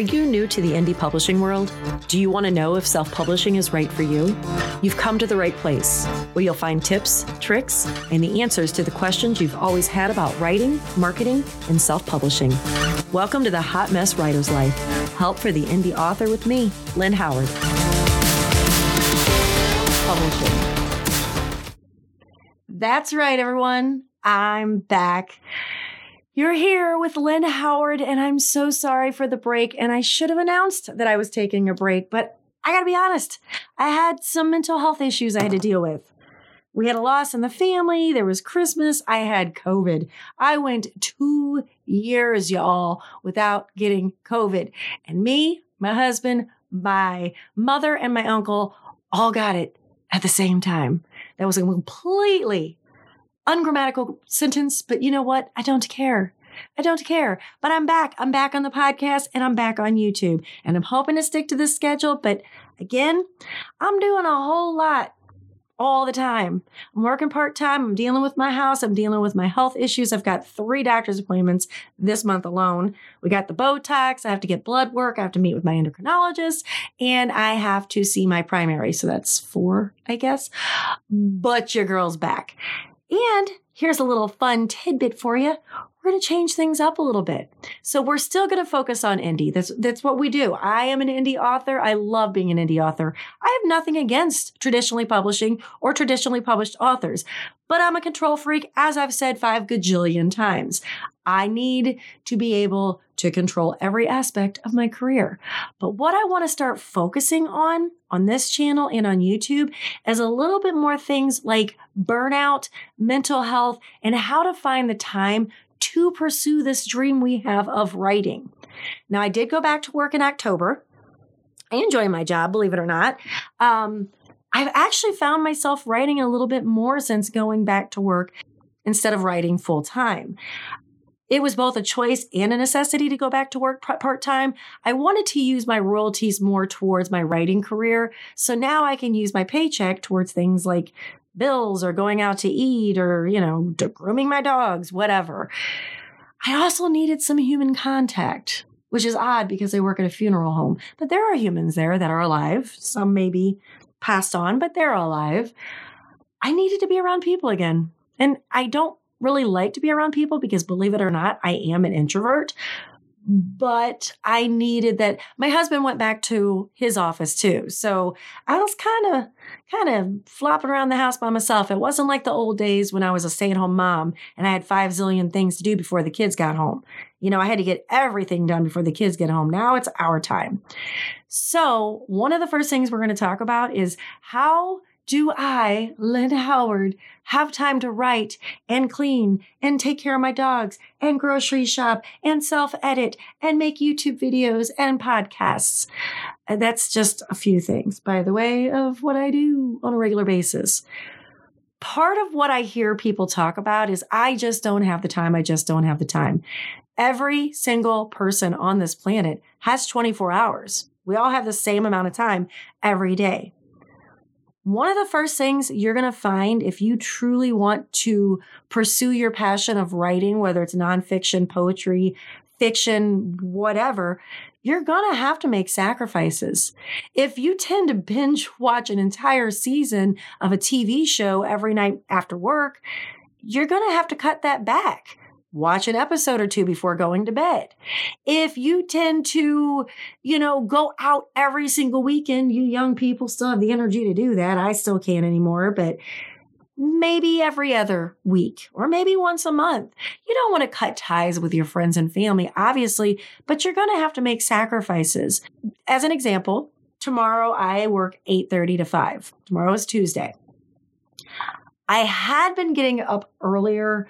Are you new to the indie publishing world? Do you want to know if self publishing is right for you? You've come to the right place, where you'll find tips, tricks, and the answers to the questions you've always had about writing, marketing, and self publishing. Welcome to the Hot Mess Writer's Life. Help for the indie author with me, Lynn Howard. Publishing. That's right, everyone. I'm back. You're here with Lynn Howard, and I'm so sorry for the break. And I should have announced that I was taking a break, but I gotta be honest, I had some mental health issues I had to deal with. We had a loss in the family. There was Christmas. I had COVID. I went two years, y'all, without getting COVID. And me, my husband, my mother, and my uncle all got it at the same time. That was a completely ungrammatical sentence, but you know what? I don't care. I don't care. But I'm back. I'm back on the podcast and I'm back on YouTube. And I'm hoping to stick to this schedule. But again, I'm doing a whole lot all the time. I'm working part time. I'm dealing with my house. I'm dealing with my health issues. I've got three doctor's appointments this month alone. We got the Botox. I have to get blood work. I have to meet with my endocrinologist and I have to see my primary. So that's four, I guess. But your girl's back. And here's a little fun tidbit for you. We're going to change things up a little bit. So we're still going to focus on indie. That's that's what we do. I am an indie author. I love being an indie author. I have nothing against traditionally publishing or traditionally published authors, but I'm a control freak as I've said 5 gajillion times. I need to be able to control every aspect of my career. But what I want to start focusing on on this channel and on YouTube is a little bit more things like burnout, mental health, and how to find the time to pursue this dream we have of writing. Now, I did go back to work in October. I enjoy my job, believe it or not. Um, I've actually found myself writing a little bit more since going back to work instead of writing full time. It was both a choice and a necessity to go back to work part time. I wanted to use my royalties more towards my writing career. So now I can use my paycheck towards things like bills or going out to eat or, you know, grooming my dogs, whatever. I also needed some human contact, which is odd because I work at a funeral home. But there are humans there that are alive. Some may be passed on, but they're alive. I needed to be around people again. And I don't really like to be around people because believe it or not, I am an introvert. But I needed that. My husband went back to his office too. So I was kind of, kind of flopping around the house by myself. It wasn't like the old days when I was a stay at home mom and I had five zillion things to do before the kids got home. You know, I had to get everything done before the kids get home. Now it's our time. So one of the first things we're going to talk about is how do I, Lynn Howard, have time to write and clean and take care of my dogs and grocery shop and self edit and make YouTube videos and podcasts? And that's just a few things, by the way, of what I do on a regular basis. Part of what I hear people talk about is I just don't have the time. I just don't have the time. Every single person on this planet has 24 hours. We all have the same amount of time every day. One of the first things you're going to find if you truly want to pursue your passion of writing, whether it's nonfiction, poetry, fiction, whatever, you're going to have to make sacrifices. If you tend to binge watch an entire season of a TV show every night after work, you're going to have to cut that back watch an episode or two before going to bed. If you tend to, you know, go out every single weekend, you young people still have the energy to do that. I still can't anymore, but maybe every other week or maybe once a month. You don't want to cut ties with your friends and family, obviously, but you're going to have to make sacrifices. As an example, tomorrow I work 8:30 to 5. Tomorrow is Tuesday. I had been getting up earlier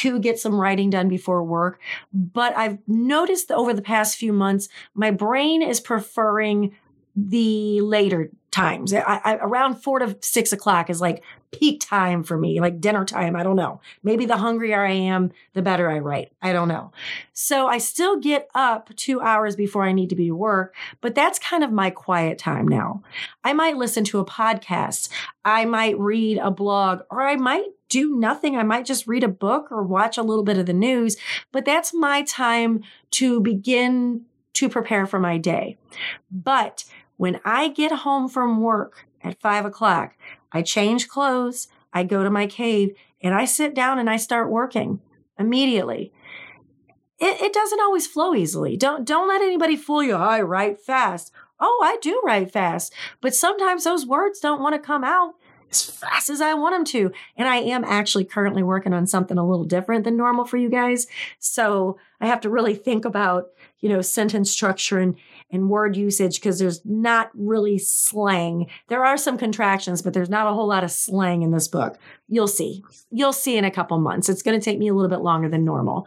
to get some writing done before work. But I've noticed over the past few months, my brain is preferring the later times. I, I, around four to six o'clock is like peak time for me, like dinner time. I don't know. Maybe the hungrier I am, the better I write. I don't know. So I still get up two hours before I need to be to work, but that's kind of my quiet time now. I might listen to a podcast. I might read a blog or I might do nothing. I might just read a book or watch a little bit of the news, but that's my time to begin to prepare for my day. But when I get home from work at five o'clock, I change clothes, I go to my cave, and I sit down and I start working immediately. It, it doesn't always flow easily. Don't don't let anybody fool you. Oh, I write fast. Oh, I do write fast, but sometimes those words don't want to come out as fast as I want them to. And I am actually currently working on something a little different than normal for you guys. So I have to really think about, you know, sentence structure and, and word usage because there's not really slang. There are some contractions, but there's not a whole lot of slang in this book. You'll see. You'll see in a couple months. It's going to take me a little bit longer than normal.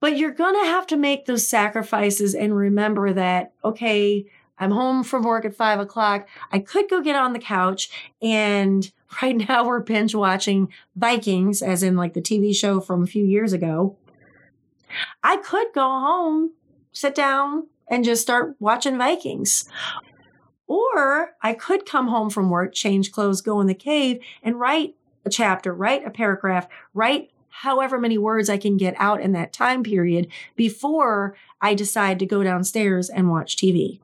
But you're going to have to make those sacrifices and remember that, okay, I'm home from work at five o'clock. I could go get on the couch and right now we're binge watching Vikings, as in like the TV show from a few years ago. I could go home, sit down, and just start watching Vikings. Or I could come home from work, change clothes, go in the cave, and write a chapter, write a paragraph, write however many words I can get out in that time period before I decide to go downstairs and watch TV.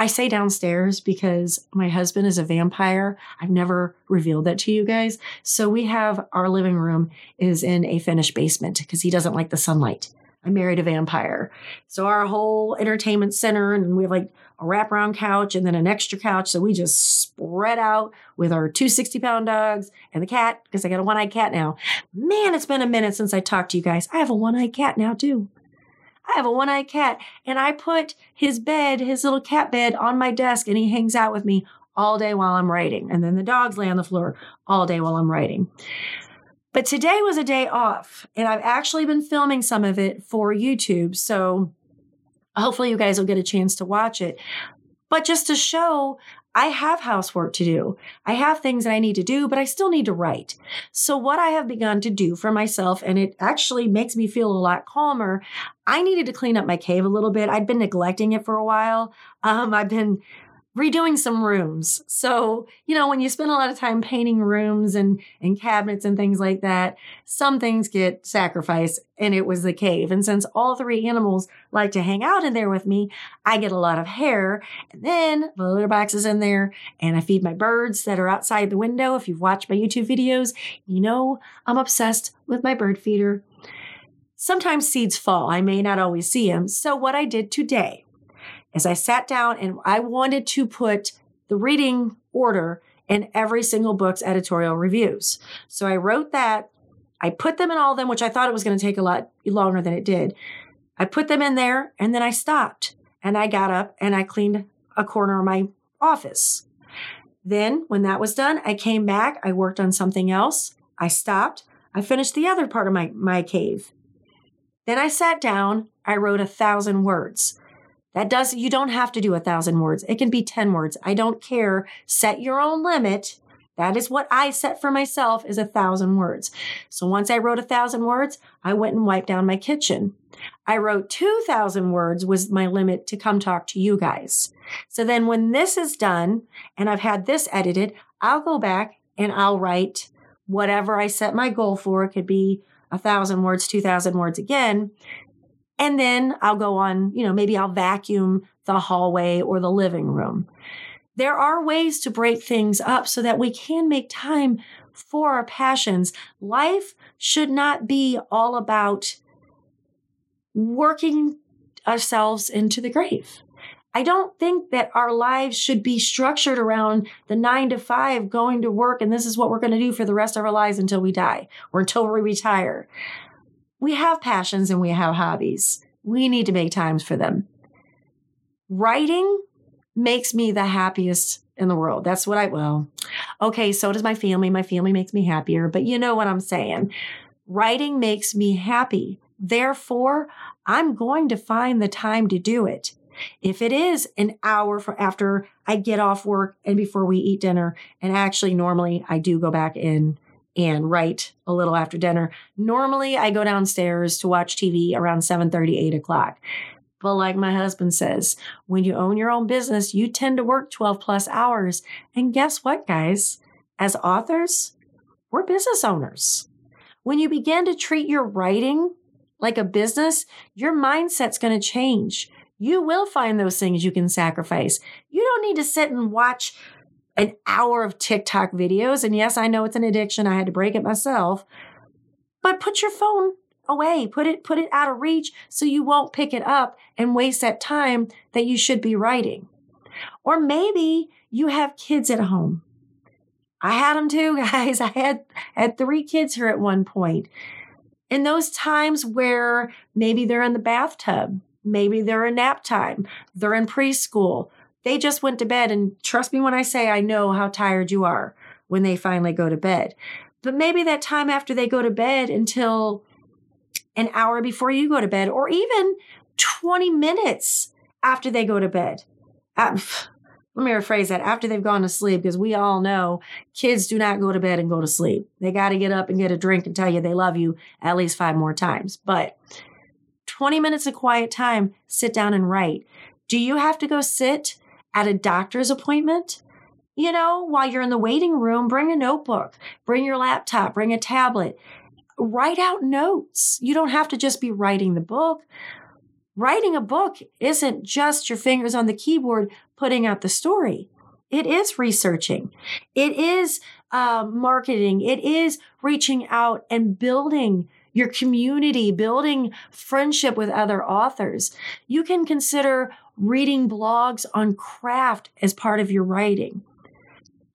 I say downstairs because my husband is a vampire. I've never revealed that to you guys. So we have our living room is in a finished basement because he doesn't like the sunlight. I married a vampire. So our whole entertainment center and we have like a wraparound couch and then an extra couch. So we just spread out with our two 60 pound dogs and the cat because I got a one eyed cat now. Man, it's been a minute since I talked to you guys. I have a one eyed cat now too. I have a one eyed cat and I put his bed, his little cat bed on my desk and he hangs out with me all day while I'm writing. And then the dogs lay on the floor all day while I'm writing. But today was a day off, and I've actually been filming some of it for YouTube. So hopefully, you guys will get a chance to watch it. But just to show, I have housework to do. I have things that I need to do, but I still need to write. So, what I have begun to do for myself, and it actually makes me feel a lot calmer, I needed to clean up my cave a little bit. I'd been neglecting it for a while. Um, I've been redoing some rooms. So, you know, when you spend a lot of time painting rooms and, and cabinets and things like that, some things get sacrificed and it was the cave. And since all three animals like to hang out in there with me, I get a lot of hair and then the litter box is in there and I feed my birds that are outside the window. If you've watched my YouTube videos, you know, I'm obsessed with my bird feeder. Sometimes seeds fall. I may not always see them. So what I did today as I sat down and I wanted to put the reading order in every single book's editorial reviews. So I wrote that. I put them in all of them, which I thought it was going to take a lot longer than it did. I put them in there and then I stopped and I got up and I cleaned a corner of my office. Then, when that was done, I came back. I worked on something else. I stopped. I finished the other part of my, my cave. Then I sat down. I wrote a thousand words. That does, you don't have to do a thousand words. It can be 10 words. I don't care. Set your own limit. That is what I set for myself is a thousand words. So once I wrote a thousand words, I went and wiped down my kitchen. I wrote 2,000 words was my limit to come talk to you guys. So then when this is done and I've had this edited, I'll go back and I'll write whatever I set my goal for. It could be a thousand words, 2,000 words again. And then I'll go on, you know, maybe I'll vacuum the hallway or the living room. There are ways to break things up so that we can make time for our passions. Life should not be all about working ourselves into the grave. I don't think that our lives should be structured around the nine to five going to work and this is what we're going to do for the rest of our lives until we die or until we retire we have passions and we have hobbies. We need to make times for them. Writing makes me the happiest in the world. That's what I, well, okay, so does my family. My family makes me happier, but you know what I'm saying. Writing makes me happy. Therefore, I'm going to find the time to do it. If it is an hour after I get off work and before we eat dinner, and actually normally I do go back in and write a little after dinner. Normally, I go downstairs to watch TV around 7 30, 8 o'clock. But like my husband says, when you own your own business, you tend to work 12 plus hours. And guess what, guys? As authors, we're business owners. When you begin to treat your writing like a business, your mindset's going to change. You will find those things you can sacrifice. You don't need to sit and watch an hour of TikTok videos. And yes, I know it's an addiction. I had to break it myself. But put your phone away. Put it put it out of reach so you won't pick it up and waste that time that you should be writing. Or maybe you have kids at home. I had them too, guys. I had had three kids here at one point. In those times where maybe they're in the bathtub, maybe they're in nap time, they're in preschool, they just went to bed. And trust me when I say I know how tired you are when they finally go to bed. But maybe that time after they go to bed until an hour before you go to bed, or even 20 minutes after they go to bed. Uh, let me rephrase that after they've gone to sleep, because we all know kids do not go to bed and go to sleep. They got to get up and get a drink and tell you they love you at least five more times. But 20 minutes of quiet time, sit down and write. Do you have to go sit at a doctor's appointment? You know, while you're in the waiting room, bring a notebook, bring your laptop, bring a tablet, write out notes. You don't have to just be writing the book. Writing a book isn't just your fingers on the keyboard putting out the story. It is researching. It is uh, marketing. It is reaching out and building your community, building friendship with other authors. You can consider reading blogs on craft as part of your writing.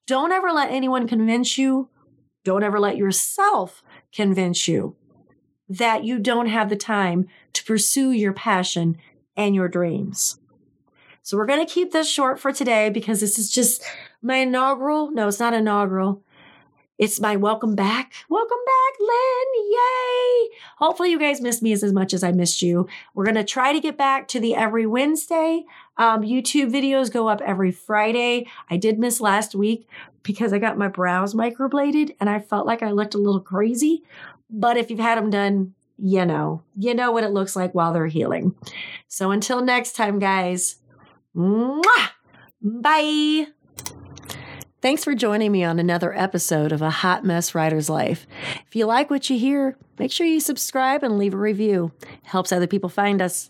Don't ever let anyone convince you. Don't ever let yourself convince you that you don't have the time to pursue your passion and your dreams. So we're going to keep this short for today because this is just my inaugural. No, it's not inaugural. It's my welcome back. Welcome back, Lynn. Yay. Hopefully, you guys missed me as, as much as I missed you. We're going to try to get back to the every Wednesday. Um, YouTube videos go up every Friday. I did miss last week because I got my brows microbladed and I felt like I looked a little crazy. But if you've had them done, you know, you know what it looks like while they're healing. So until next time, guys, mwah, bye. Thanks for joining me on another episode of A Hot Mess Writer's Life. If you like what you hear, make sure you subscribe and leave a review. It helps other people find us.